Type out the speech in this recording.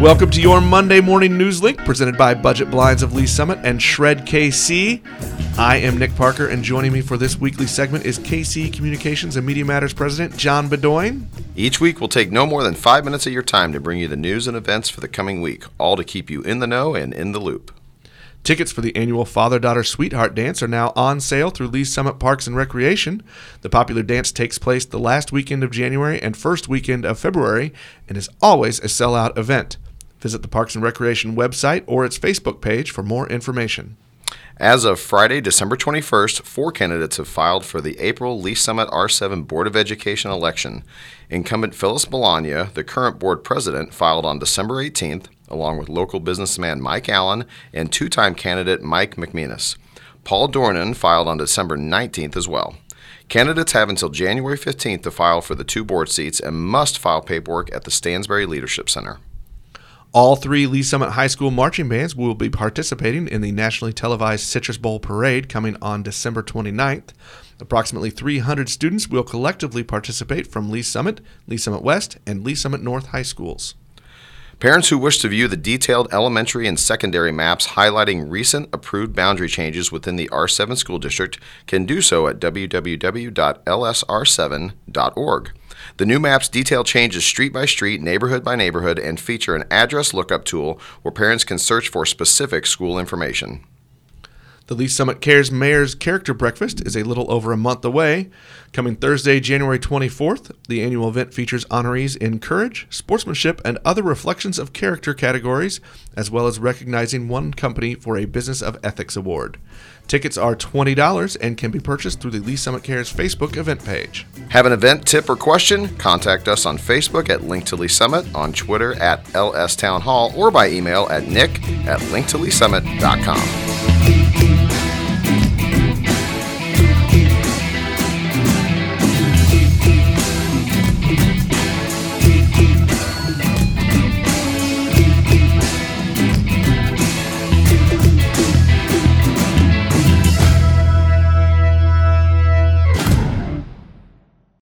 Welcome to your Monday morning news link presented by Budget Blinds of Lee's Summit and Shred KC. I am Nick Parker, and joining me for this weekly segment is KC Communications and Media Matters President John Bedoin. Each week, we'll take no more than five minutes of your time to bring you the news and events for the coming week, all to keep you in the know and in the loop. Tickets for the annual Father Daughter Sweetheart Dance are now on sale through Lee Summit Parks and Recreation. The popular dance takes place the last weekend of January and first weekend of February and is always a sellout event. Visit the Parks and Recreation website or its Facebook page for more information. As of Friday, December 21st, four candidates have filed for the April Lee's Summit R7 Board of Education election. Incumbent Phyllis Balagna, the current board president, filed on December 18th, along with local businessman Mike Allen and two time candidate Mike McManus. Paul Dornan filed on December 19th as well. Candidates have until January 15th to file for the two board seats and must file paperwork at the Stansberry Leadership Center. All three Lee's Summit High School marching bands will be participating in the nationally televised Citrus Bowl Parade coming on December 29th. Approximately 300 students will collectively participate from Lee's Summit, Lee's Summit West, and Lee's Summit North High Schools. Parents who wish to view the detailed elementary and secondary maps highlighting recent approved boundary changes within the R7 school district can do so at www.lsr7.org. The new maps detail changes street by street, neighborhood by neighborhood, and feature an address lookup tool where parents can search for specific school information. The Lee's Summit Cares Mayor's Character Breakfast is a little over a month away. Coming Thursday, January 24th, the annual event features honorees in courage, sportsmanship, and other reflections of character categories, as well as recognizing one company for a Business of Ethics award. Tickets are $20 and can be purchased through the Lee's Summit Cares Facebook event page. Have an event tip or question? Contact us on Facebook at Link to Lee's Summit, on Twitter at LS Town Hall, or by email at nick at linktoleesummit.com.